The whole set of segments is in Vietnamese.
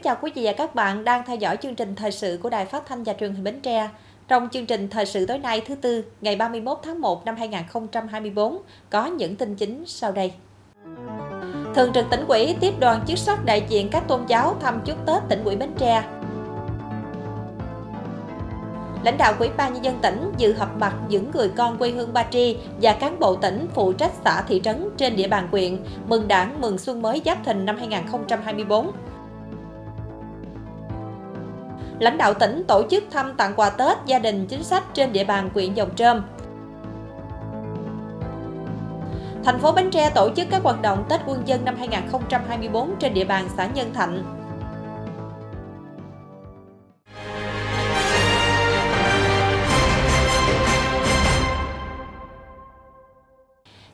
kính chào quý vị và các bạn đang theo dõi chương trình thời sự của Đài Phát thanh và Truyền hình Bến Tre. Trong chương trình thời sự tối nay thứ tư, ngày 31 tháng 1 năm 2024 có những tin chính sau đây. Thường trực tỉnh ủy tiếp đoàn chức sắc đại diện các tôn giáo thăm chúc Tết tỉnh ủy Bến Tre. Lãnh đạo Ủy ban nhân dân tỉnh dự họp mặt những người con quê hương Ba Tri và cán bộ tỉnh phụ trách xã thị trấn trên địa bàn huyện mừng Đảng mừng xuân mới Giáp Thìn năm 2024 lãnh đạo tỉnh tổ chức thăm tặng quà Tết gia đình chính sách trên địa bàn huyện Dòng Trơm. Thành phố Bến Tre tổ chức các hoạt động Tết quân dân năm 2024 trên địa bàn xã Nhân Thạnh.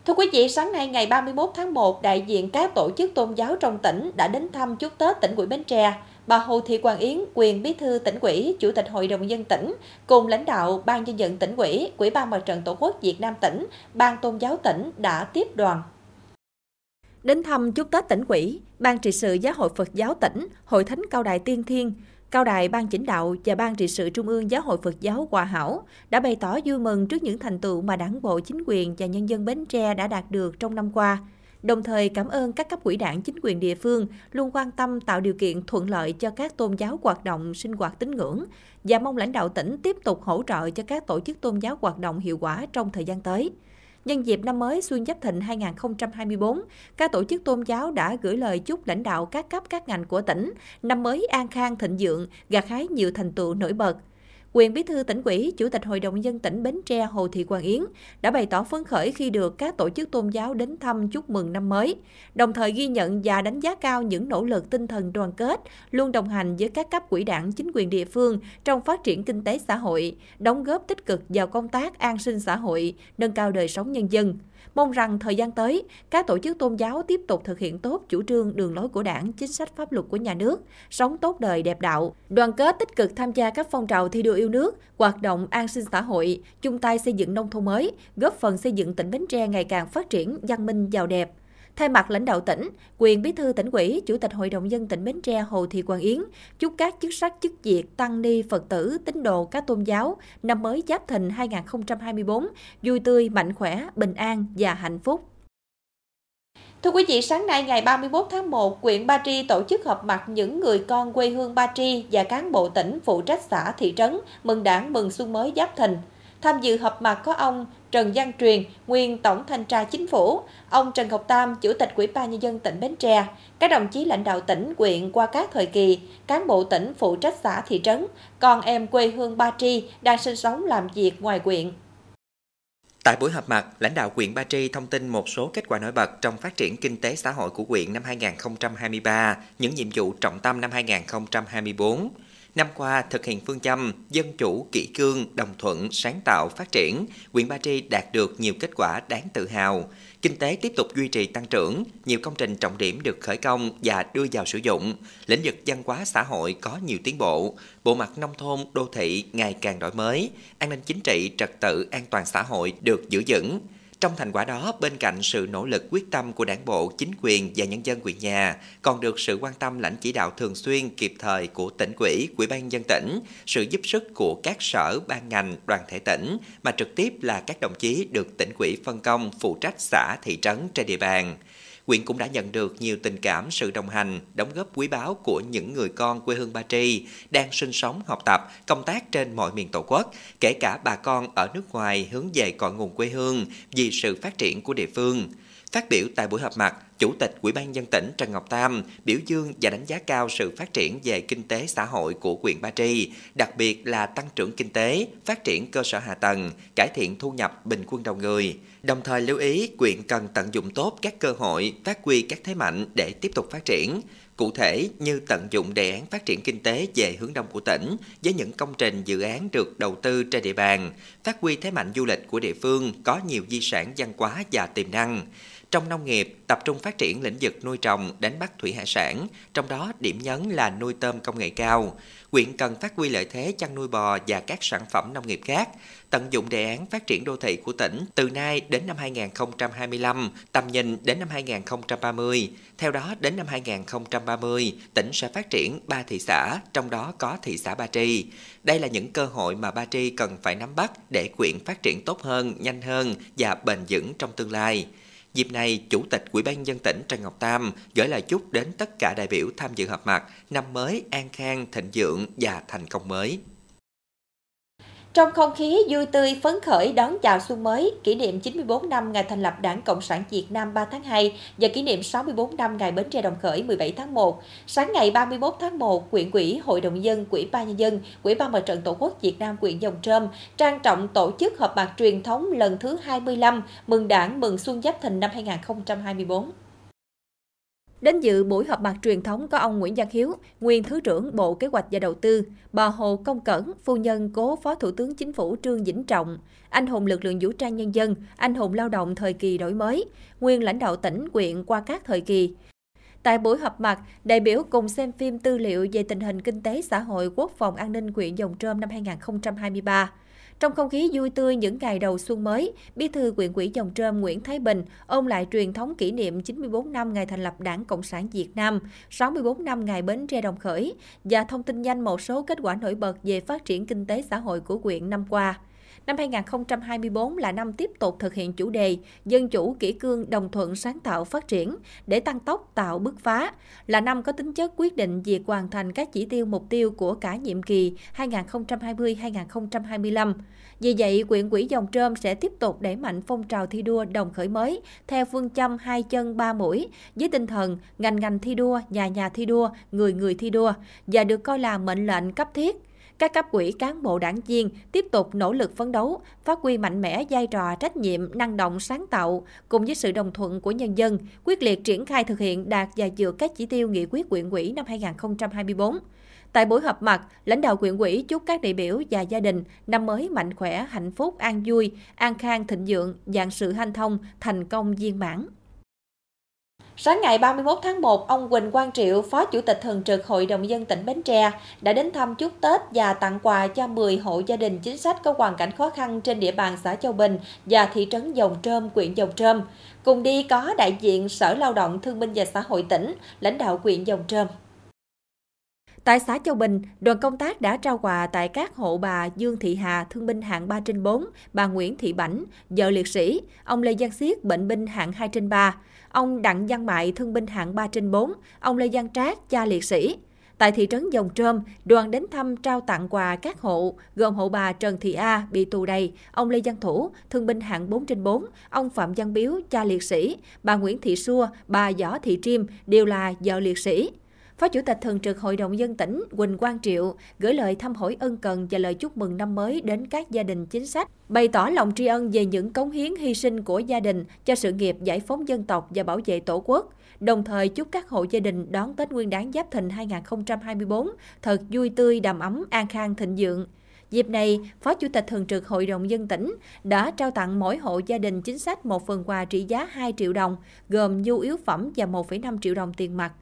Thưa quý vị, sáng nay ngày 31 tháng 1, đại diện các tổ chức tôn giáo trong tỉnh đã đến thăm chúc Tết tỉnh ủy Bến Tre bà Hồ Thị Quang Yến, quyền bí thư tỉnh ủy, chủ tịch hội đồng dân tỉnh, cùng lãnh đạo ban nhân dân tỉnh ủy, quỹ ban mặt trận tổ quốc Việt Nam tỉnh, ban tôn giáo tỉnh đã tiếp đoàn. Đến thăm chúc Tết tỉnh ủy, Ban trị sự Giáo hội Phật giáo tỉnh, Hội Thánh Cao Đài Tiên Thiên, Cao đài Ban Chỉnh đạo và Ban trị sự Trung ương Giáo hội Phật giáo Hòa Hảo đã bày tỏ vui mừng trước những thành tựu mà đảng bộ, chính quyền và nhân dân Bến Tre đã đạt được trong năm qua – đồng thời cảm ơn các cấp quỹ đảng chính quyền địa phương luôn quan tâm tạo điều kiện thuận lợi cho các tôn giáo hoạt động sinh hoạt tín ngưỡng và mong lãnh đạo tỉnh tiếp tục hỗ trợ cho các tổ chức tôn giáo hoạt động hiệu quả trong thời gian tới. Nhân dịp năm mới Xuân Giáp Thịnh 2024, các tổ chức tôn giáo đã gửi lời chúc lãnh đạo các cấp các ngành của tỉnh năm mới an khang thịnh vượng, gặt hái nhiều thành tựu nổi bật – Quyền Bí thư tỉnh ủy, Chủ tịch Hội đồng dân tỉnh Bến Tre Hồ Thị Quang Yến đã bày tỏ phấn khởi khi được các tổ chức tôn giáo đến thăm chúc mừng năm mới, đồng thời ghi nhận và đánh giá cao những nỗ lực tinh thần đoàn kết, luôn đồng hành với các cấp quỹ đảng chính quyền địa phương trong phát triển kinh tế xã hội, đóng góp tích cực vào công tác an sinh xã hội, nâng cao đời sống nhân dân. Mong rằng thời gian tới, các tổ chức tôn giáo tiếp tục thực hiện tốt chủ trương đường lối của đảng, chính sách pháp luật của nhà nước, sống tốt đời đẹp đạo, đoàn kết tích cực tham gia các phong trào thi đua yêu nước, hoạt động an sinh xã hội, chung tay xây dựng nông thôn mới, góp phần xây dựng tỉnh Bến Tre ngày càng phát triển, văn minh, giàu đẹp. Thay mặt lãnh đạo tỉnh, quyền bí thư tỉnh ủy, chủ tịch hội đồng dân tỉnh Bến Tre Hồ Thị Quang Yến chúc các chức sắc chức việc, tăng ni, Phật tử, tín đồ các tôn giáo năm mới Giáp Thìn 2024 vui tươi, mạnh khỏe, bình an và hạnh phúc. Thưa quý vị, sáng nay ngày 31 tháng 1, huyện Ba Tri tổ chức họp mặt những người con quê hương Ba Tri và cán bộ tỉnh phụ trách xã thị trấn mừng đảng mừng xuân mới Giáp Thìn. Tham dự họp mặt có ông Trần Giang Truyền, nguyên Tổng Thanh tra Chính phủ, ông Trần Ngọc Tam, Chủ tịch Ủy ban Nhân dân tỉnh Bến Tre, các đồng chí lãnh đạo tỉnh, quyện qua các thời kỳ, cán bộ tỉnh phụ trách xã thị trấn, con em quê hương Ba Tri đang sinh sống làm việc ngoài quyện. Tại buổi họp mặt, lãnh đạo huyện Ba Tri thông tin một số kết quả nổi bật trong phát triển kinh tế xã hội của huyện năm 2023, những nhiệm vụ trọng tâm năm 2024. Năm qua, thực hiện phương châm dân chủ, kỷ cương, đồng thuận, sáng tạo, phát triển, huyện Ba Tri đạt được nhiều kết quả đáng tự hào. Kinh tế tiếp tục duy trì tăng trưởng, nhiều công trình trọng điểm được khởi công và đưa vào sử dụng. Lĩnh vực văn hóa xã hội có nhiều tiến bộ, bộ mặt nông thôn, đô thị ngày càng đổi mới, an ninh chính trị, trật tự, an toàn xã hội được giữ vững. Trong thành quả đó, bên cạnh sự nỗ lực quyết tâm của đảng bộ, chính quyền và nhân dân huyện nhà, còn được sự quan tâm lãnh chỉ đạo thường xuyên kịp thời của tỉnh quỹ, quỹ ban dân tỉnh, sự giúp sức của các sở, ban ngành, đoàn thể tỉnh, mà trực tiếp là các đồng chí được tỉnh quỹ phân công phụ trách xã, thị trấn trên địa bàn quyện cũng đã nhận được nhiều tình cảm, sự đồng hành, đóng góp quý báu của những người con quê hương Ba Tri đang sinh sống, học tập, công tác trên mọi miền Tổ quốc, kể cả bà con ở nước ngoài hướng về cội nguồn quê hương vì sự phát triển của địa phương. Phát biểu tại buổi họp mặt, Chủ tịch Ủy ban dân tỉnh Trần Ngọc Tam biểu dương và đánh giá cao sự phát triển về kinh tế xã hội của huyện Ba Tri, đặc biệt là tăng trưởng kinh tế, phát triển cơ sở hạ tầng, cải thiện thu nhập bình quân đầu người. Đồng thời lưu ý quyện cần tận dụng tốt các cơ hội, phát huy các thế mạnh để tiếp tục phát triển. Cụ thể như tận dụng đề án phát triển kinh tế về hướng đông của tỉnh với những công trình dự án được đầu tư trên địa bàn, phát huy thế mạnh du lịch của địa phương có nhiều di sản văn hóa và tiềm năng trong nông nghiệp, tập trung phát triển lĩnh vực nuôi trồng, đánh bắt thủy hải sản, trong đó điểm nhấn là nuôi tôm công nghệ cao. Quyện cần phát huy lợi thế chăn nuôi bò và các sản phẩm nông nghiệp khác, tận dụng đề án phát triển đô thị của tỉnh từ nay đến năm 2025, tầm nhìn đến năm 2030. Theo đó, đến năm 2030, tỉnh sẽ phát triển 3 thị xã, trong đó có thị xã Ba Tri. Đây là những cơ hội mà Ba Tri cần phải nắm bắt để quyện phát triển tốt hơn, nhanh hơn và bền vững trong tương lai. Dịp này, Chủ tịch Ủy ban dân tỉnh Trần Ngọc Tam gửi lời chúc đến tất cả đại biểu tham dự họp mặt năm mới an khang, thịnh vượng và thành công mới. Trong không khí vui tươi phấn khởi đón chào xuân mới, kỷ niệm 94 năm ngày thành lập Đảng Cộng sản Việt Nam 3 tháng 2 và kỷ niệm 64 năm ngày Bến Tre Đồng Khởi 17 tháng 1, sáng ngày 31 tháng 1, quyện ủy, Hội đồng dân, Quỹ ba nhân dân, Quỹ ban Mặt trận Tổ quốc Việt Nam quyện Dòng Trơm trang trọng tổ chức họp mặt truyền thống lần thứ 25 mừng Đảng mừng Xuân Giáp Thìn năm 2024. Đến dự buổi họp mặt truyền thống có ông Nguyễn Văn Hiếu, nguyên Thứ trưởng Bộ Kế hoạch và Đầu tư, bà Hồ Công Cẩn, phu nhân cố Phó Thủ tướng Chính phủ Trương Vĩnh Trọng, anh hùng lực lượng vũ trang nhân dân, anh hùng lao động thời kỳ đổi mới, nguyên lãnh đạo tỉnh, quyện qua các thời kỳ. Tại buổi họp mặt, đại biểu cùng xem phim tư liệu về tình hình kinh tế xã hội quốc phòng an ninh quyện Dòng Trơm năm 2023. Trong không khí vui tươi những ngày đầu xuân mới, Bí thư quyện ủy Dòng Trơm Nguyễn Thái Bình ôn lại truyền thống kỷ niệm 94 năm ngày thành lập Đảng Cộng sản Việt Nam, 64 năm ngày Bến Tre Đồng Khởi và thông tin nhanh một số kết quả nổi bật về phát triển kinh tế xã hội của quyện năm qua. Năm 2024 là năm tiếp tục thực hiện chủ đề Dân chủ, kỷ cương, đồng thuận, sáng tạo, phát triển để tăng tốc tạo bứt phá, là năm có tính chất quyết định việc hoàn thành các chỉ tiêu mục tiêu của cả nhiệm kỳ 2020-2025. Vì vậy, quyện quỹ dòng trơm sẽ tiếp tục đẩy mạnh phong trào thi đua đồng khởi mới theo phương châm hai chân ba mũi với tinh thần ngành ngành thi đua, nhà nhà thi đua, người người thi đua và được coi là mệnh lệnh cấp thiết các cấp ủy cán bộ đảng viên tiếp tục nỗ lực phấn đấu, phát huy mạnh mẽ vai trò trách nhiệm, năng động sáng tạo cùng với sự đồng thuận của nhân dân, quyết liệt triển khai thực hiện đạt và vượt các chỉ tiêu nghị quyết quyện ủy năm 2024. Tại buổi họp mặt, lãnh đạo quyện ủy chúc các đại biểu và gia đình năm mới mạnh khỏe, hạnh phúc, an vui, an khang thịnh vượng, dạng sự hanh thông, thành công viên mãn. Sáng ngày 31 tháng 1, ông Quỳnh Quang Triệu, Phó Chủ tịch Thường trực Hội đồng dân tỉnh Bến Tre, đã đến thăm chúc Tết và tặng quà cho 10 hộ gia đình chính sách có hoàn cảnh khó khăn trên địa bàn xã Châu Bình và thị trấn Dòng Trơm, huyện Dòng Trơm. Cùng đi có đại diện Sở Lao động Thương binh và Xã hội tỉnh, lãnh đạo huyện Dòng Trơm. Tại xã Châu Bình, đoàn công tác đã trao quà tại các hộ bà Dương Thị Hà, thương binh hạng 3 trên 4, bà Nguyễn Thị Bảnh, vợ liệt sĩ, ông Lê Giang Siết, bệnh binh hạng 2 trên 3, ông Đặng Giang Mại, thương binh hạng 3 trên 4, ông Lê Giang Trác, cha liệt sĩ. Tại thị trấn Dòng Trơm, đoàn đến thăm trao tặng quà các hộ, gồm hộ bà Trần Thị A bị tù đầy, ông Lê Giang Thủ, thương binh hạng 4 trên 4, ông Phạm Văn Biếu, cha liệt sĩ, bà Nguyễn Thị Xua, bà Võ Thị Triêm đều là vợ liệt sĩ. Phó Chủ tịch Thường trực Hội đồng dân tỉnh Quỳnh Quang Triệu gửi lời thăm hỏi ân cần và lời chúc mừng năm mới đến các gia đình chính sách, bày tỏ lòng tri ân về những cống hiến hy sinh của gia đình cho sự nghiệp giải phóng dân tộc và bảo vệ Tổ quốc. Đồng thời chúc các hộ gia đình đón Tết Nguyên đán Giáp Thìn 2024 thật vui tươi, đầm ấm, an khang, thịnh vượng. Dịp này, Phó Chủ tịch Thường trực Hội đồng Dân tỉnh đã trao tặng mỗi hộ gia đình chính sách một phần quà trị giá 2 triệu đồng, gồm nhu yếu phẩm và 1,5 triệu đồng tiền mặt.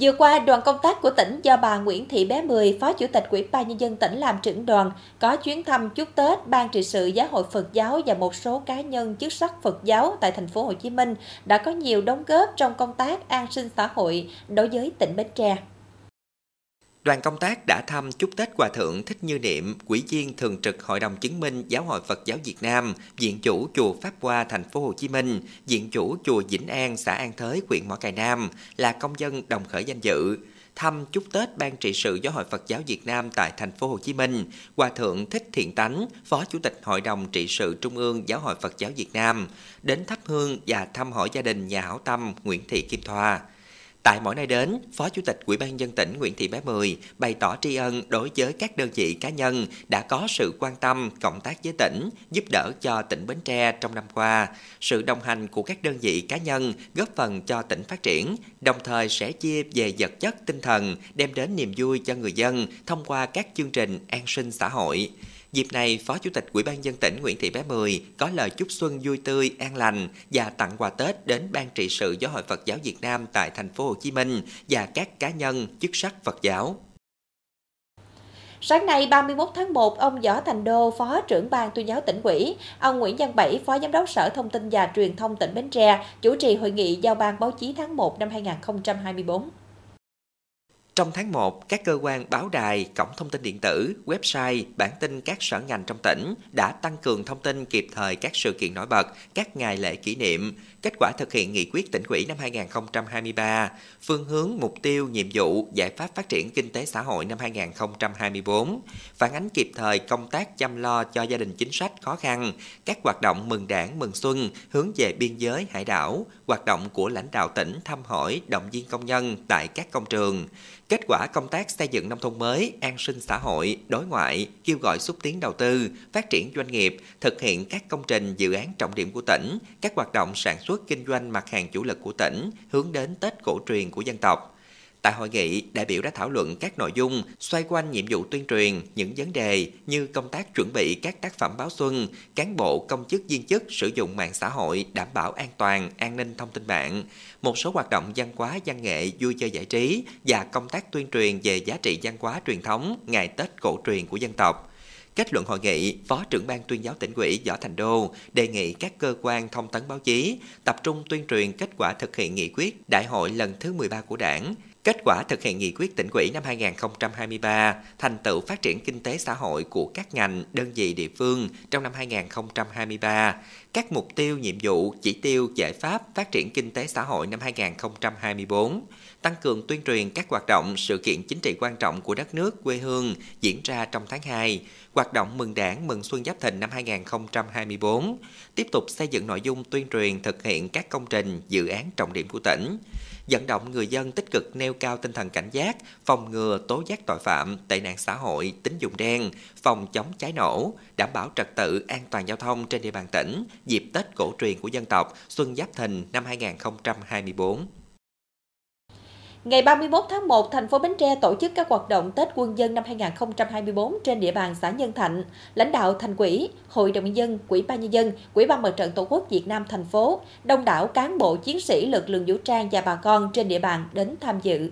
Vừa qua, đoàn công tác của tỉnh do bà Nguyễn Thị Bé Mười, Phó Chủ tịch Ủy ban Nhân dân tỉnh làm trưởng đoàn, có chuyến thăm chúc Tết Ban trị sự Giáo hội Phật giáo và một số cá nhân chức sắc Phật giáo tại thành phố Hồ Chí Minh đã có nhiều đóng góp trong công tác an sinh xã hội đối với tỉnh Bến Tre. Đoàn công tác đã thăm chúc Tết Hòa Thượng Thích Như Niệm, Quỹ viên Thường trực Hội đồng Chứng minh Giáo hội Phật giáo Việt Nam, diện chủ Chùa Pháp Hoa, Thành phố Hồ Chí Minh, diện chủ Chùa Vĩnh An, xã An Thới, huyện Mỏ Cày Nam là công dân đồng khởi danh dự. Thăm chúc Tết Ban trị sự Giáo hội Phật giáo Việt Nam tại Thành phố Hồ Chí Minh, Hòa Thượng Thích Thiện Tánh, Phó Chủ tịch Hội đồng trị sự Trung ương Giáo hội Phật giáo Việt Nam, đến thắp hương và thăm hỏi gia đình nhà hảo tâm Nguyễn Thị Kim Thoa. Tại mỗi nơi đến, Phó Chủ tịch Ủy ban dân tỉnh Nguyễn Thị Bé Mười bày tỏ tri ân đối với các đơn vị cá nhân đã có sự quan tâm, cộng tác với tỉnh, giúp đỡ cho tỉnh Bến Tre trong năm qua. Sự đồng hành của các đơn vị cá nhân góp phần cho tỉnh phát triển, đồng thời sẽ chia về vật chất tinh thần, đem đến niềm vui cho người dân thông qua các chương trình an sinh xã hội. Dịp này, Phó Chủ tịch Ủy ban dân tỉnh Nguyễn Thị Bé Mười có lời chúc xuân vui tươi, an lành và tặng quà Tết đến Ban trị sự Giáo hội Phật giáo Việt Nam tại thành phố Hồ Chí Minh và các cá nhân chức sắc Phật giáo. Sáng nay 31 tháng 1, ông Võ Thành Đô, Phó trưởng ban tuyên giáo tỉnh ủy, ông Nguyễn Văn Bảy, Phó Giám đốc Sở Thông tin và Truyền thông tỉnh Bến Tre, chủ trì hội nghị giao ban báo chí tháng 1 năm 2024. Trong tháng 1, các cơ quan báo đài, cổng thông tin điện tử, website, bản tin các sở ngành trong tỉnh đã tăng cường thông tin kịp thời các sự kiện nổi bật, các ngày lễ kỷ niệm, kết quả thực hiện nghị quyết tỉnh ủy năm 2023, phương hướng, mục tiêu, nhiệm vụ, giải pháp phát triển kinh tế xã hội năm 2024, phản ánh kịp thời công tác chăm lo cho gia đình chính sách khó khăn, các hoạt động mừng đảng, mừng xuân, hướng về biên giới, hải đảo, hoạt động của lãnh đạo tỉnh thăm hỏi, động viên công nhân tại các công trường, kết quả công tác xây dựng nông thôn mới, an sinh xã hội, đối ngoại, kêu gọi xúc tiến đầu tư, phát triển doanh nghiệp, thực hiện các công trình dự án trọng điểm của tỉnh, các hoạt động sản xuất kinh doanh mặt hàng chủ lực của tỉnh hướng đến Tết cổ truyền của dân tộc. Tại hội nghị, đại biểu đã thảo luận các nội dung xoay quanh nhiệm vụ tuyên truyền, những vấn đề như công tác chuẩn bị các tác phẩm báo xuân, cán bộ, công chức viên chức sử dụng mạng xã hội đảm bảo an toàn, an ninh thông tin mạng, một số hoạt động văn hóa, văn nghệ, vui chơi giải trí và công tác tuyên truyền về giá trị văn hóa truyền thống ngày Tết cổ truyền của dân tộc. Kết luận hội nghị, Phó trưởng ban tuyên giáo tỉnh ủy Võ Thành Đô đề nghị các cơ quan thông tấn báo chí tập trung tuyên truyền kết quả thực hiện nghị quyết Đại hội lần thứ 13 của Đảng, Kết quả thực hiện nghị quyết tỉnh ủy năm 2023, thành tựu phát triển kinh tế xã hội của các ngành, đơn vị địa phương trong năm 2023, các mục tiêu, nhiệm vụ, chỉ tiêu, giải pháp phát triển kinh tế xã hội năm 2024, tăng cường tuyên truyền các hoạt động, sự kiện chính trị quan trọng của đất nước, quê hương diễn ra trong tháng 2, hoạt động mừng đảng, mừng xuân Giáp Thìn năm 2024, tiếp tục xây dựng nội dung tuyên truyền thực hiện các công trình, dự án trọng điểm của tỉnh, vận động người dân tích cực nêu cao tinh thần cảnh giác, phòng ngừa tố giác tội phạm, tệ nạn xã hội, tín dụng đen, phòng chống cháy nổ, đảm bảo trật tự an toàn giao thông trên địa bàn tỉnh dịp Tết cổ truyền của dân tộc Xuân Giáp Thìn năm 2024. Ngày 31 tháng 1, thành phố Bến Tre tổ chức các hoạt động Tết quân dân năm 2024 trên địa bàn xã Nhân Thạnh. Lãnh đạo thành quỹ, Hội đồng nhân dân, Quỹ ban nhân dân, Quỹ ban Mặt trận Tổ quốc Việt Nam thành phố, đông đảo cán bộ chiến sĩ lực lượng vũ trang và bà con trên địa bàn đến tham dự.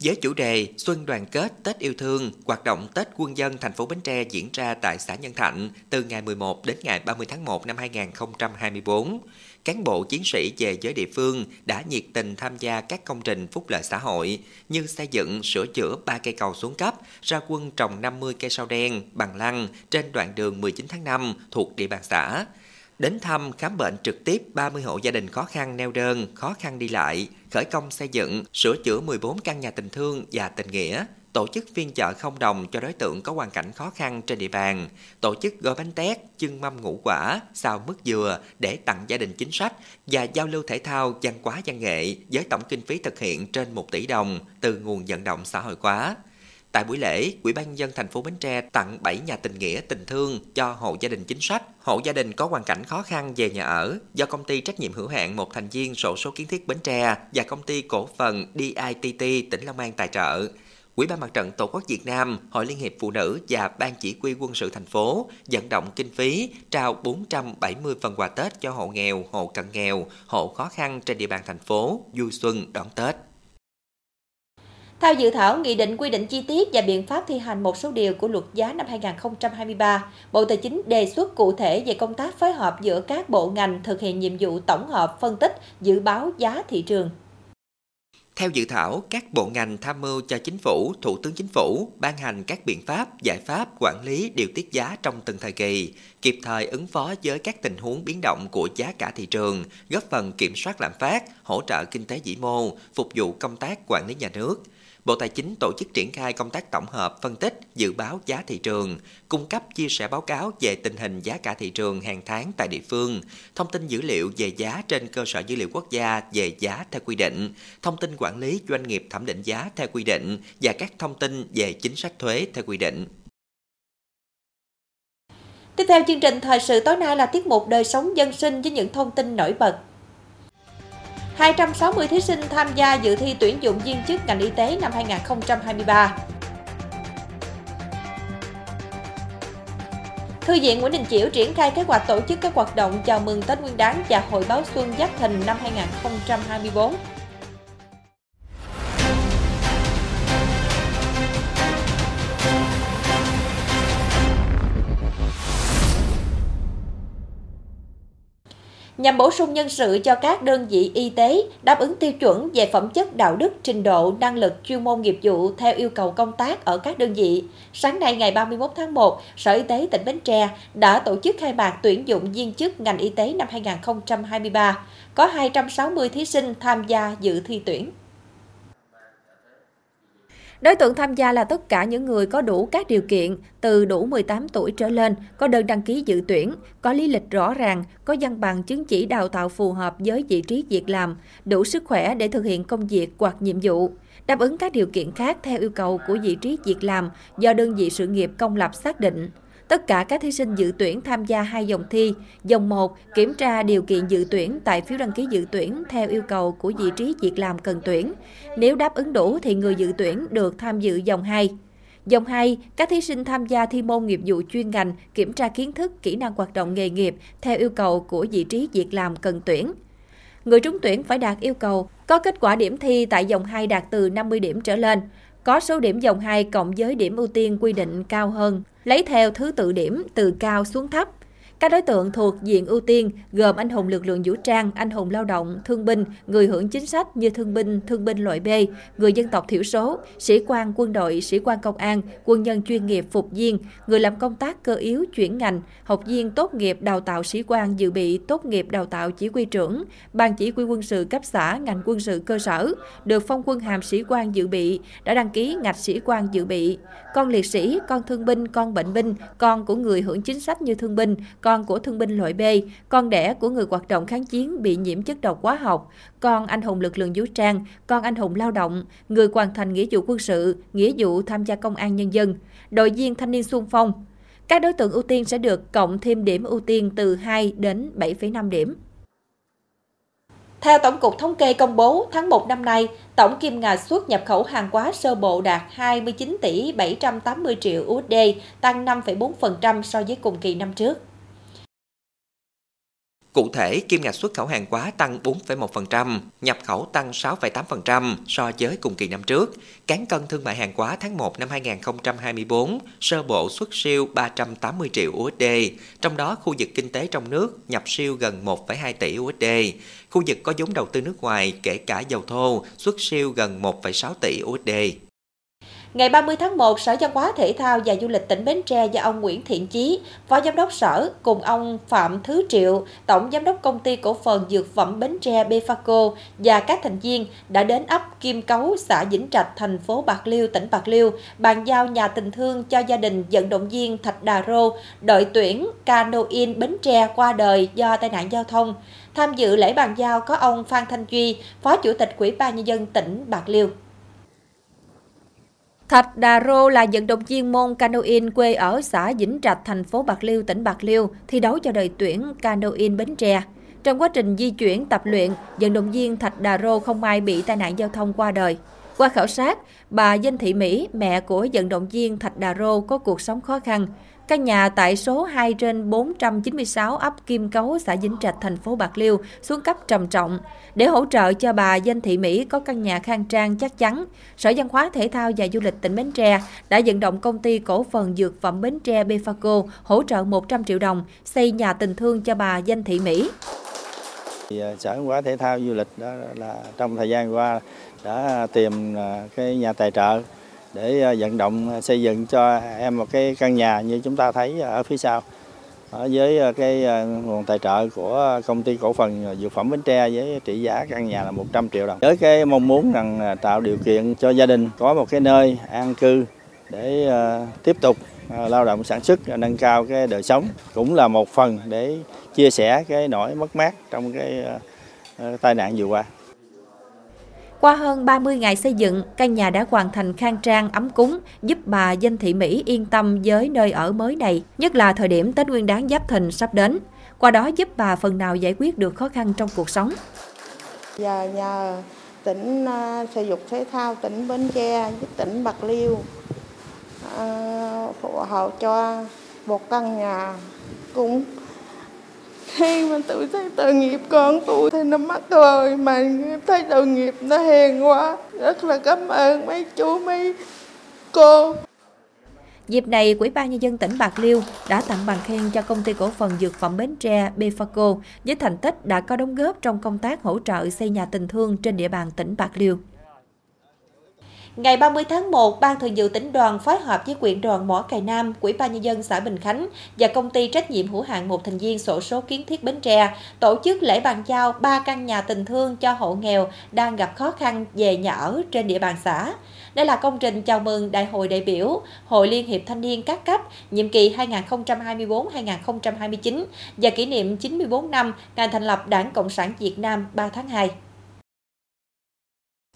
Với chủ đề Xuân đoàn kết Tết yêu thương, hoạt động Tết quân dân thành phố Bến Tre diễn ra tại xã Nhân Thạnh từ ngày 11 đến ngày 30 tháng 1 năm 2024 cán bộ chiến sĩ về giới địa phương đã nhiệt tình tham gia các công trình phúc lợi xã hội như xây dựng, sửa chữa 3 cây cầu xuống cấp, ra quân trồng 50 cây sao đen bằng lăng trên đoạn đường 19 tháng 5 thuộc địa bàn xã. Đến thăm khám bệnh trực tiếp 30 hộ gia đình khó khăn neo đơn, khó khăn đi lại, khởi công xây dựng, sửa chữa 14 căn nhà tình thương và tình nghĩa, tổ chức phiên chợ không đồng cho đối tượng có hoàn cảnh khó khăn trên địa bàn, tổ chức gói bánh tét, chưng mâm ngũ quả, xào mứt dừa để tặng gia đình chính sách và giao lưu thể thao văn hóa văn nghệ với tổng kinh phí thực hiện trên 1 tỷ đồng từ nguồn vận động xã hội hóa. Tại buổi lễ, Ủy ban dân thành phố Bến Tre tặng 7 nhà tình nghĩa tình thương cho hộ gia đình chính sách, hộ gia đình có hoàn cảnh khó khăn về nhà ở do công ty trách nhiệm hữu hạn một thành viên sổ số kiến thiết Bến Tre và công ty cổ phần DITT tỉnh Long An tài trợ. quỹ ban Mặt trận Tổ quốc Việt Nam, Hội Liên hiệp Phụ nữ và Ban chỉ huy quân sự thành phố vận động kinh phí trao 470 phần quà Tết cho hộ nghèo, hộ cận nghèo, hộ khó khăn trên địa bàn thành phố vui xuân đón Tết. Theo dự thảo nghị định quy định chi tiết và biện pháp thi hành một số điều của luật giá năm 2023, Bộ Tài chính đề xuất cụ thể về công tác phối hợp giữa các bộ ngành thực hiện nhiệm vụ tổng hợp phân tích, dự báo giá thị trường. Theo dự thảo, các bộ ngành tham mưu cho chính phủ, thủ tướng chính phủ ban hành các biện pháp, giải pháp quản lý điều tiết giá trong từng thời kỳ, kịp thời ứng phó với các tình huống biến động của giá cả thị trường, góp phần kiểm soát lạm phát, hỗ trợ kinh tế vĩ mô, phục vụ công tác quản lý nhà nước – Bộ Tài chính tổ chức triển khai công tác tổng hợp, phân tích, dự báo giá thị trường, cung cấp chia sẻ báo cáo về tình hình giá cả thị trường hàng tháng tại địa phương, thông tin dữ liệu về giá trên cơ sở dữ liệu quốc gia về giá theo quy định, thông tin quản lý doanh nghiệp thẩm định giá theo quy định và các thông tin về chính sách thuế theo quy định. Tiếp theo chương trình thời sự tối nay là tiết mục đời sống dân sinh với những thông tin nổi bật. 260 thí sinh tham gia dự thi tuyển dụng viên chức ngành y tế năm 2023. Thư viện Nguyễn Đình Chiểu triển khai kế hoạch tổ chức các hoạt động chào mừng Tết Nguyên đán và Hội báo Xuân Giáp Thìn năm 2024. Nhằm bổ sung nhân sự cho các đơn vị y tế đáp ứng tiêu chuẩn về phẩm chất đạo đức, trình độ, năng lực, chuyên môn nghiệp vụ theo yêu cầu công tác ở các đơn vị. Sáng nay ngày 31 tháng 1, Sở Y tế tỉnh Bến Tre đã tổ chức khai mạc tuyển dụng viên chức ngành y tế năm 2023. Có 260 thí sinh tham gia dự thi tuyển. Đối tượng tham gia là tất cả những người có đủ các điều kiện, từ đủ 18 tuổi trở lên, có đơn đăng ký dự tuyển, có lý lịch rõ ràng, có văn bằng chứng chỉ đào tạo phù hợp với vị trí việc làm, đủ sức khỏe để thực hiện công việc hoặc nhiệm vụ, đáp ứng các điều kiện khác theo yêu cầu của vị trí việc làm do đơn vị sự nghiệp công lập xác định. Tất cả các thí sinh dự tuyển tham gia hai dòng thi. Dòng 1 kiểm tra điều kiện dự tuyển tại phiếu đăng ký dự tuyển theo yêu cầu của vị trí việc làm cần tuyển. Nếu đáp ứng đủ thì người dự tuyển được tham dự dòng 2. Dòng 2, các thí sinh tham gia thi môn nghiệp vụ chuyên ngành, kiểm tra kiến thức, kỹ năng hoạt động nghề nghiệp theo yêu cầu của vị trí việc làm cần tuyển. Người trúng tuyển phải đạt yêu cầu có kết quả điểm thi tại dòng 2 đạt từ 50 điểm trở lên, có số điểm dòng 2 cộng với điểm ưu tiên quy định cao hơn lấy theo thứ tự điểm từ cao xuống thấp. Các đối tượng thuộc diện ưu tiên gồm anh hùng lực lượng vũ trang, anh hùng lao động, thương binh, người hưởng chính sách như thương binh, thương binh loại B, người dân tộc thiểu số, sĩ quan quân đội, sĩ quan công an, quân nhân chuyên nghiệp phục viên, người làm công tác cơ yếu chuyển ngành, học viên tốt nghiệp đào tạo sĩ quan dự bị tốt nghiệp đào tạo chỉ huy trưởng, ban chỉ huy quân sự cấp xã, ngành quân sự cơ sở, được phong quân hàm sĩ quan dự bị, đã đăng ký ngạch sĩ quan dự bị, con liệt sĩ, con thương binh, con bệnh binh, con của người hưởng chính sách như thương binh, con của thương binh loại B, con đẻ của người hoạt động kháng chiến bị nhiễm chất độc hóa học, con anh hùng lực lượng vũ trang, con anh hùng lao động, người hoàn thành nghĩa vụ quân sự, nghĩa vụ tham gia công an nhân dân, đội viên thanh niên xung phong. Các đối tượng ưu tiên sẽ được cộng thêm điểm ưu tiên từ 2 đến 7,5 điểm. Theo Tổng cục Thống kê công bố, tháng 1 năm nay, tổng kim ngạch xuất nhập khẩu hàng hóa sơ bộ đạt 29 tỷ 780 triệu USD, tăng 5,4% so với cùng kỳ năm trước. Cụ thể, kim ngạch xuất khẩu hàng hóa tăng 4,1%, nhập khẩu tăng 6,8% so với cùng kỳ năm trước. Cán cân thương mại hàng hóa tháng 1 năm 2024 sơ bộ xuất siêu 380 triệu USD, trong đó khu vực kinh tế trong nước nhập siêu gần 1,2 tỷ USD. Khu vực có vốn đầu tư nước ngoài kể cả dầu thô xuất siêu gần 1,6 tỷ USD. Ngày 30 tháng 1, Sở Văn hóa Thể thao và Du lịch tỉnh Bến Tre do ông Nguyễn Thiện Chí, Phó Giám đốc Sở, cùng ông Phạm Thứ Triệu, Tổng Giám đốc Công ty Cổ phần Dược phẩm Bến Tre Befaco và các thành viên đã đến ấp Kim Cấu, xã Vĩnh Trạch, thành phố Bạc Liêu, tỉnh Bạc Liêu, bàn giao nhà tình thương cho gia đình vận động viên Thạch Đà Rô, đội tuyển Canoin Bến Tre qua đời do tai nạn giao thông. Tham dự lễ bàn giao có ông Phan Thanh Duy, Phó Chủ tịch Ủy ban Nhân dân tỉnh Bạc Liêu. Thạch Đà Rô là vận động viên môn canoeing quê ở xã Vĩnh Trạch, thành phố Bạc Liêu, tỉnh Bạc Liêu, thi đấu cho đội tuyển canoeing Bến Tre. Trong quá trình di chuyển tập luyện, vận động viên Thạch Đà Rô không may bị tai nạn giao thông qua đời. Qua khảo sát, bà Danh Thị Mỹ, mẹ của vận động viên Thạch Đà Rô có cuộc sống khó khăn. Căn nhà tại số 2 trên 496 ấp Kim Cấu, xã Vĩnh Trạch, thành phố Bạc Liêu xuống cấp trầm trọng. Để hỗ trợ cho bà Danh Thị Mỹ có căn nhà khang trang chắc chắn, Sở Văn hóa Thể thao và Du lịch tỉnh Bến Tre đã vận động công ty cổ phần dược phẩm Bến Tre Befaco hỗ trợ 100 triệu đồng xây nhà tình thương cho bà Danh Thị Mỹ. Thì à, Sở Văn hóa Thể thao Du lịch đó là trong thời gian qua đã tìm à, cái nhà tài trợ để à, vận động à, xây dựng cho em một cái căn nhà như chúng ta thấy ở phía sau với à, cái nguồn tài trợ của công ty cổ phần dược phẩm Bến Tre với trị giá căn nhà là 100 triệu đồng. Với cái mong muốn rằng tạo điều kiện cho gia đình có một cái nơi an cư để tiếp tục lao động sản xuất nâng cao cái đời sống cũng là một phần để chia sẻ cái nỗi mất mát trong cái tai nạn vừa qua. Qua hơn 30 ngày xây dựng, căn nhà đã hoàn thành khang trang ấm cúng, giúp bà Danh Thị Mỹ yên tâm với nơi ở mới này, nhất là thời điểm Tết Nguyên đán Giáp Thìn sắp đến. Qua đó giúp bà phần nào giải quyết được khó khăn trong cuộc sống. Giờ nhờ tỉnh à, xây thể dục thể thao tỉnh Bến Tre với tỉnh Bạc Liêu à, phụ hộ cho một căn nhà cũng khi mà tự thấy tội nghiệp con tôi thì nó mắc rồi mà thấy tội nghiệp nó hèn quá rất là cảm ơn mấy chú mấy cô Dịp này, Quỹ ban Nhân dân tỉnh Bạc Liêu đã tặng bằng khen cho công ty cổ phần dược phẩm Bến Tre Befaco với thành tích đã có đóng góp trong công tác hỗ trợ xây nhà tình thương trên địa bàn tỉnh Bạc Liêu. Ngày 30 tháng 1, Ban Thường vụ tỉnh đoàn phối hợp với quyện đoàn Mỏ Cày Nam, Quỹ ban nhân dân xã Bình Khánh và công ty trách nhiệm hữu hạn một thành viên sổ số kiến thiết Bến Tre tổ chức lễ bàn giao 3 căn nhà tình thương cho hộ nghèo đang gặp khó khăn về nhà ở trên địa bàn xã. Đây là công trình chào mừng Đại hội đại biểu Hội Liên hiệp Thanh niên các cấp nhiệm kỳ 2024-2029 và kỷ niệm 94 năm ngày thành lập Đảng Cộng sản Việt Nam 3 tháng 2.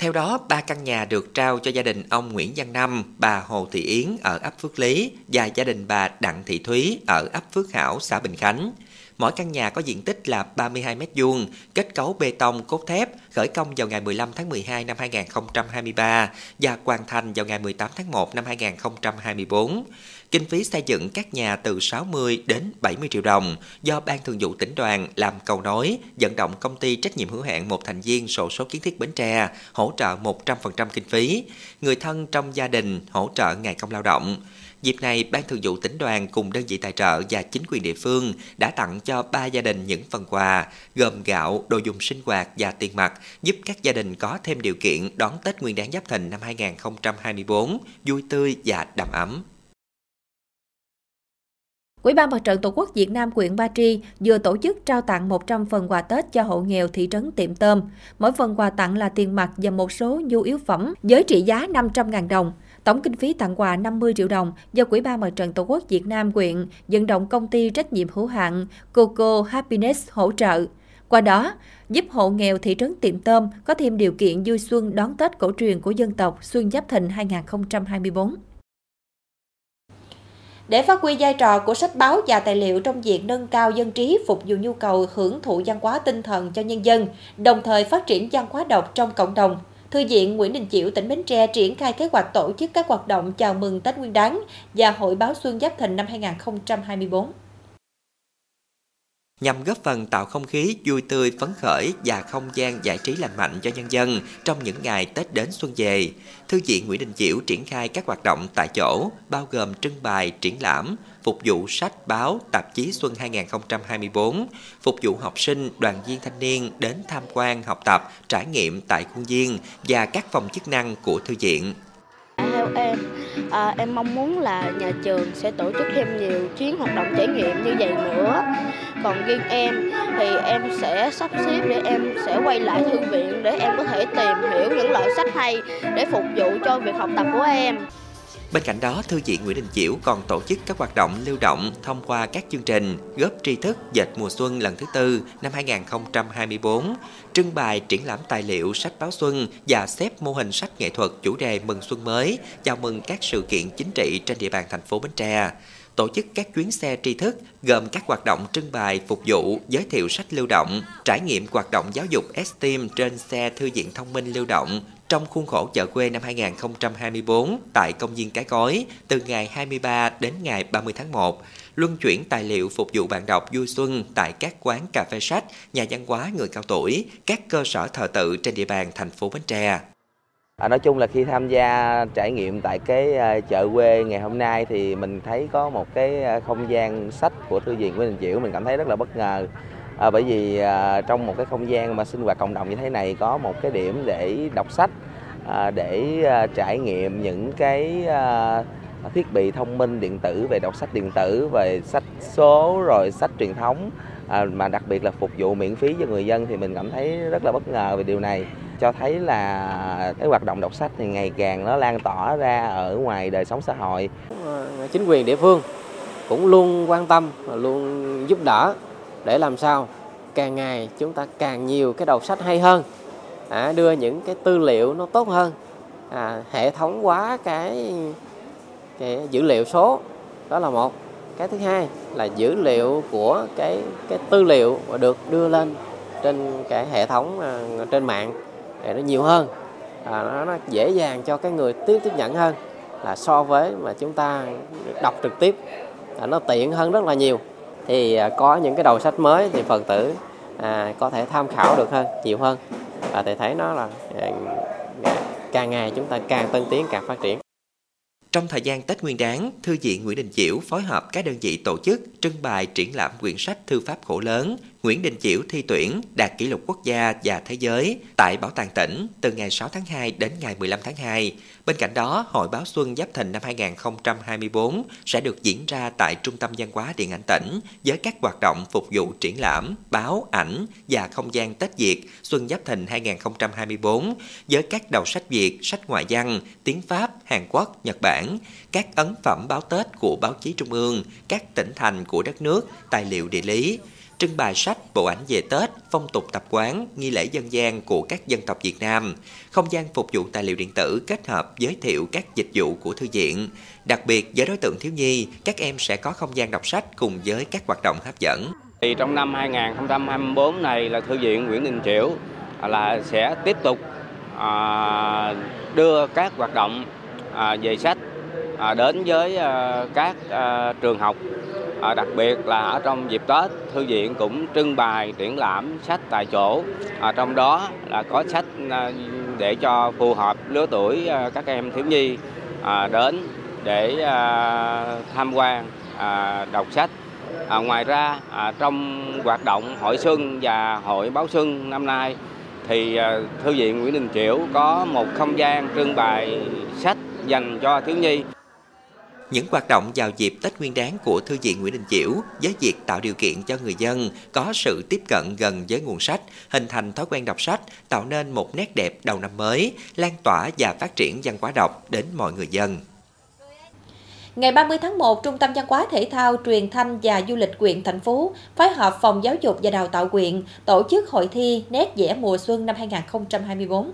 Theo đó, ba căn nhà được trao cho gia đình ông Nguyễn Văn Năm, bà Hồ Thị Yến ở ấp Phước Lý và gia đình bà Đặng Thị Thúy ở ấp Phước Hảo, xã Bình Khánh. Mỗi căn nhà có diện tích là 32 m2, kết cấu bê tông cốt thép, khởi công vào ngày 15 tháng 12 năm 2023 và hoàn thành vào ngày 18 tháng 1 năm 2024. Kinh phí xây dựng các nhà từ 60 đến 70 triệu đồng do Ban Thường vụ tỉnh đoàn làm cầu nối, vận động công ty trách nhiệm hữu hạn một thành viên sổ số kiến thiết Bến Tre hỗ trợ 100% kinh phí, người thân trong gia đình hỗ trợ ngày công lao động. Dịp này, Ban Thường vụ tỉnh đoàn cùng đơn vị tài trợ và chính quyền địa phương đã tặng cho ba gia đình những phần quà gồm gạo, đồ dùng sinh hoạt và tiền mặt giúp các gia đình có thêm điều kiện đón Tết Nguyên đán Giáp Thìn năm 2024 vui tươi và đầm ấm. Quỹ ban Mặt trận Tổ quốc Việt Nam huyện Ba Tri vừa tổ chức trao tặng 100 phần quà Tết cho hộ nghèo thị trấn Tiệm Tôm. Mỗi phần quà tặng là tiền mặt và một số nhu yếu phẩm với trị giá 500.000 đồng. Tổng kinh phí tặng quà 50 triệu đồng do Quỹ ban Mặt trận Tổ quốc Việt Nam huyện vận động công ty trách nhiệm hữu hạn Coco Happiness hỗ trợ. Qua đó, giúp hộ nghèo thị trấn Tiệm Tôm có thêm điều kiện vui xuân đón Tết cổ truyền của dân tộc Xuân Giáp Thìn 2024. Để phát huy vai trò của sách báo và tài liệu trong việc nâng cao dân trí phục vụ nhu cầu hưởng thụ văn hóa tinh thần cho nhân dân, đồng thời phát triển văn hóa đọc trong cộng đồng, Thư viện Nguyễn Đình Chiểu, tỉnh Bến Tre triển khai kế hoạch tổ chức các hoạt động chào mừng Tết Nguyên đán và Hội báo Xuân Giáp Thìn năm 2024 nhằm góp phần tạo không khí vui tươi phấn khởi và không gian giải trí lành mạnh cho nhân dân trong những ngày Tết đến xuân về. Thư viện Nguyễn Đình Chiểu triển khai các hoạt động tại chỗ, bao gồm trưng bày, triển lãm, phục vụ sách, báo, tạp chí Xuân 2024, phục vụ học sinh, đoàn viên thanh niên đến tham quan, học tập, trải nghiệm tại khuôn viên và các phòng chức năng của thư viện. Theo em, à, em mong muốn là nhà trường sẽ tổ chức thêm nhiều chuyến hoạt động trải nghiệm như vậy nữa. Còn riêng em thì em sẽ sắp xếp để em sẽ quay lại thư viện để em có thể tìm hiểu những loại sách hay để phục vụ cho việc học tập của em. Bên cạnh đó, Thư viện Nguyễn Đình Chiểu còn tổ chức các hoạt động lưu động thông qua các chương trình góp tri thức dệt mùa xuân lần thứ tư năm 2024, trưng bày triển lãm tài liệu sách báo xuân và xếp mô hình sách nghệ thuật chủ đề mừng xuân mới, chào mừng các sự kiện chính trị trên địa bàn thành phố Bến Tre tổ chức các chuyến xe tri thức gồm các hoạt động trưng bày, phục vụ, giới thiệu sách lưu động, trải nghiệm hoạt động giáo dục STEAM trên xe thư viện thông minh lưu động trong khuôn khổ chợ quê năm 2024 tại công viên Cái Cối từ ngày 23 đến ngày 30 tháng 1, luân chuyển tài liệu phục vụ bạn đọc vui xuân tại các quán cà phê sách, nhà văn hóa người cao tuổi, các cơ sở thờ tự trên địa bàn thành phố Bến Tre. À, nói chung là khi tham gia trải nghiệm tại cái ờ, chợ quê ngày hôm nay thì mình thấy có một cái ờ, không gian sách của thư viện Nguyễn Đình Chiểu mình cảm thấy rất là bất ngờ. À, bởi vì à, trong một cái không gian mà sinh hoạt cộng đồng như thế này có một cái điểm để đọc sách à, để à, trải nghiệm những cái à, thiết bị thông minh điện tử về đọc sách điện tử về sách số rồi sách truyền thống à, mà đặc biệt là phục vụ miễn phí cho người dân thì mình cảm thấy rất là bất ngờ về điều này cho thấy là cái hoạt động đọc sách thì ngày càng nó lan tỏa ra ở ngoài đời sống xã hội. Chính quyền địa phương cũng luôn quan tâm và luôn giúp đỡ để làm sao càng ngày chúng ta càng nhiều cái đầu sách hay hơn à, đưa những cái tư liệu nó tốt hơn. À, hệ thống hóa cái cái dữ liệu số đó là một. Cái thứ hai là dữ liệu của cái cái tư liệu được đưa lên trên cái hệ thống à, trên mạng để nó nhiều hơn. À, nó, nó dễ dàng cho cái người tiếp tiếp nhận hơn là so với mà chúng ta đọc trực tiếp. À, nó tiện hơn rất là nhiều. Thì à, có những cái đầu sách mới thì phật tử à, có thể tham khảo được hơn nhiều hơn. Và thầy thấy nó là à, càng ngày chúng ta càng tân tiến càng phát triển. Trong thời gian Tết Nguyên đán, Thư viện Nguyễn Đình Chiểu phối hợp các đơn vị tổ chức trưng bày triển lãm quyển sách thư pháp khổ lớn Nguyễn Đình Chiểu thi tuyển đạt kỷ lục quốc gia và thế giới tại Bảo tàng tỉnh từ ngày 6 tháng 2 đến ngày 15 tháng 2. Bên cạnh đó, Hội Báo Xuân Giáp Thìn năm 2024 sẽ được diễn ra tại Trung tâm Văn hóa Điện ảnh tỉnh với các hoạt động phục vụ triển lãm, báo, ảnh và không gian Tết Việt Xuân Giáp Thìn 2024 với các đầu sách Việt, sách ngoại văn, tiếng Pháp, Hàn Quốc, Nhật Bản, các ấn phẩm báo Tết của báo chí Trung ương, các tỉnh thành của đất nước, tài liệu địa lý, trưng bày sách, bộ ảnh về Tết, phong tục tập quán, nghi lễ dân gian của các dân tộc Việt Nam, không gian phục vụ tài liệu điện tử kết hợp giới thiệu các dịch vụ của thư viện. Đặc biệt với đối tượng thiếu nhi, các em sẽ có không gian đọc sách cùng với các hoạt động hấp dẫn. Thì trong năm 2024 này là thư viện Nguyễn Đình Chiểu à, là sẽ tiếp tục à, đưa các hoạt động à, về sách À, đến với à, các à, trường học đặc biệt là ở trong dịp Tết, thư viện cũng trưng bày triển lãm sách tại chỗ. À, trong đó là có sách để cho phù hợp lứa tuổi các em thiếu nhi à, đến để à, tham quan à, đọc sách. À, ngoài ra à, trong hoạt động hội xuân và hội báo xuân năm nay thì à, thư viện Nguyễn Đình Chiểu có một không gian trưng bày sách dành cho thiếu nhi. Những hoạt động vào dịp Tết Nguyên đán của Thư viện Nguyễn Đình Chiểu với việc tạo điều kiện cho người dân có sự tiếp cận gần với nguồn sách, hình thành thói quen đọc sách, tạo nên một nét đẹp đầu năm mới, lan tỏa và phát triển văn hóa đọc đến mọi người dân. Ngày 30 tháng 1, Trung tâm Văn hóa Thể thao, Truyền thanh và Du lịch quyện thành phố phối hợp Phòng Giáo dục và Đào tạo quyện tổ chức hội thi Nét vẽ mùa xuân năm 2024.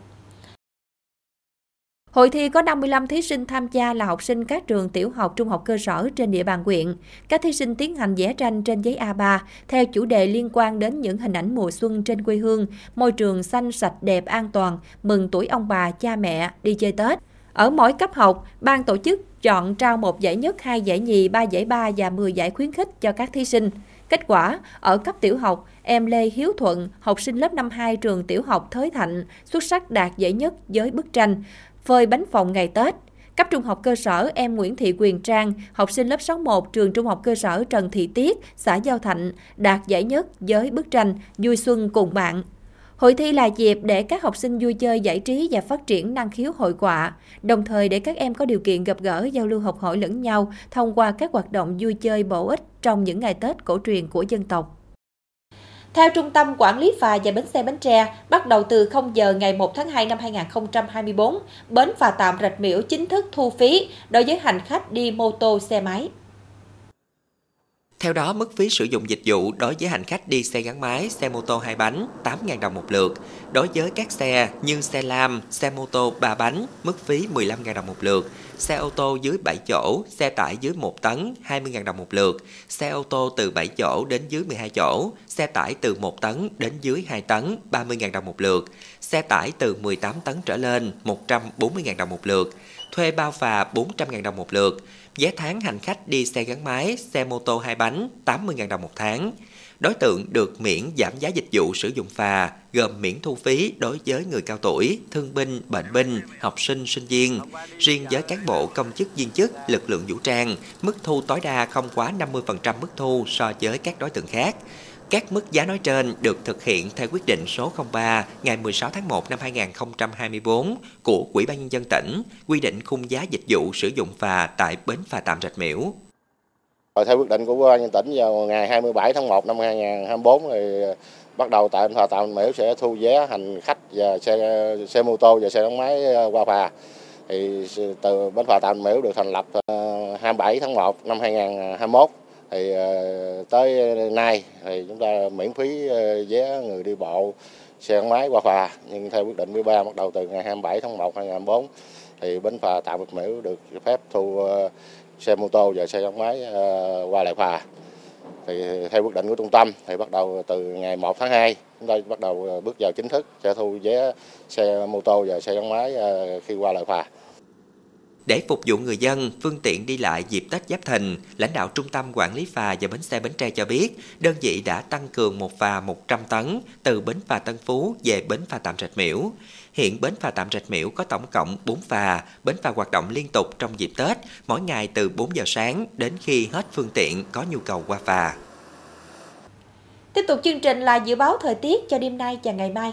Hội thi có 55 thí sinh tham gia là học sinh các trường tiểu học, trung học cơ sở trên địa bàn huyện. Các thí sinh tiến hành vẽ tranh trên giấy A3 theo chủ đề liên quan đến những hình ảnh mùa xuân trên quê hương, môi trường xanh sạch đẹp an toàn, mừng tuổi ông bà, cha mẹ, đi chơi Tết. Ở mỗi cấp học, ban tổ chức chọn trao một giải nhất, hai giải nhì, ba giải ba và 10 giải khuyến khích cho các thí sinh. Kết quả, ở cấp tiểu học, em Lê Hiếu Thuận, học sinh lớp năm 2 trường tiểu học Thới Thạnh, xuất sắc đạt giải nhất với bức tranh phơi bánh phòng ngày Tết. Cấp trung học cơ sở em Nguyễn Thị Quyền Trang, học sinh lớp 61 trường trung học cơ sở Trần Thị Tiết, xã Giao Thạnh, đạt giải nhất với bức tranh Vui Xuân cùng bạn. Hội thi là dịp để các học sinh vui chơi giải trí và phát triển năng khiếu hội họa, đồng thời để các em có điều kiện gặp gỡ giao lưu học hỏi lẫn nhau thông qua các hoạt động vui chơi bổ ích trong những ngày Tết cổ truyền của dân tộc. Theo Trung tâm Quản lý phà và bến xe Bến Tre, bắt đầu từ 0 giờ ngày 1 tháng 2 năm 2024, bến phà tạm Rạch Miễu chính thức thu phí đối với hành khách đi mô tô xe máy. Theo đó, mức phí sử dụng dịch vụ đối với hành khách đi xe gắn máy, xe mô tô hai bánh 8.000 đồng một lượt. Đối với các xe như xe lam, xe mô tô 3 bánh, mức phí 15.000 đồng một lượt. Xe ô tô dưới 7 chỗ, xe tải dưới 1 tấn 20.000 đồng một lượt. Xe ô tô từ 7 chỗ đến dưới 12 chỗ, xe tải từ 1 tấn đến dưới 2 tấn 30.000 đồng một lượt. Xe tải từ 18 tấn trở lên 140.000 đồng một lượt. Thuê bao phà 400.000 đồng một lượt Giá tháng hành khách đi xe gắn máy, xe mô tô hai bánh 80.000 đồng một tháng. Đối tượng được miễn giảm giá dịch vụ sử dụng phà gồm miễn thu phí đối với người cao tuổi, thương binh, bệnh binh, học sinh, sinh viên. Riêng với cán bộ công chức viên chức, lực lượng vũ trang, mức thu tối đa không quá 50% mức thu so với các đối tượng khác. Các mức giá nói trên được thực hiện theo quyết định số 03 ngày 16 tháng 1 năm 2024 của Ủy ban Nhân dân tỉnh, quy định khung giá dịch vụ sử dụng phà tại bến phà tạm Rạch Miễu. Theo quyết định của Ủy ban nhân tỉnh vào ngày 27 tháng 1 năm 2024 thì bắt đầu tại phà tạm Miễu sẽ thu vé hành khách và xe xe mô tô và xe gắn máy ờ, qua phà. Thì từ bến phà tạm Miễu được thành lập ờ, 27 tháng 1 năm 2021 thì ờ, tới nay thì chúng ta miễn phí ờ, vé người đi bộ, xe gắn máy qua phà. Nhưng theo quyết định 13 bắt đầu từ ngày 27 tháng 1 2024 thì bến phà tạm biệt Miễu được phép thu ờ, xe mô tô và xe gắn máy qua lại phà. Thì theo quyết định của trung tâm thì bắt đầu từ ngày 1 tháng 2 chúng ta bắt đầu bước vào chính thức sẽ thu vé xe mô tô và xe gắn máy khi qua lại phà. Để phục vụ người dân, phương tiện đi lại dịp Tết Giáp Thìn, lãnh đạo Trung tâm Quản lý phà và Bến xe Bến Tre cho biết, đơn vị đã tăng cường một phà 100 tấn từ bến phà Tân Phú về bến phà Tạm Rạch Miễu. Hiện bến phà Tạm Rạch Miễu có tổng cộng 4 phà, bến phà hoạt động liên tục trong dịp Tết, mỗi ngày từ 4 giờ sáng đến khi hết phương tiện có nhu cầu qua phà. Tiếp tục chương trình là dự báo thời tiết cho đêm nay và ngày mai.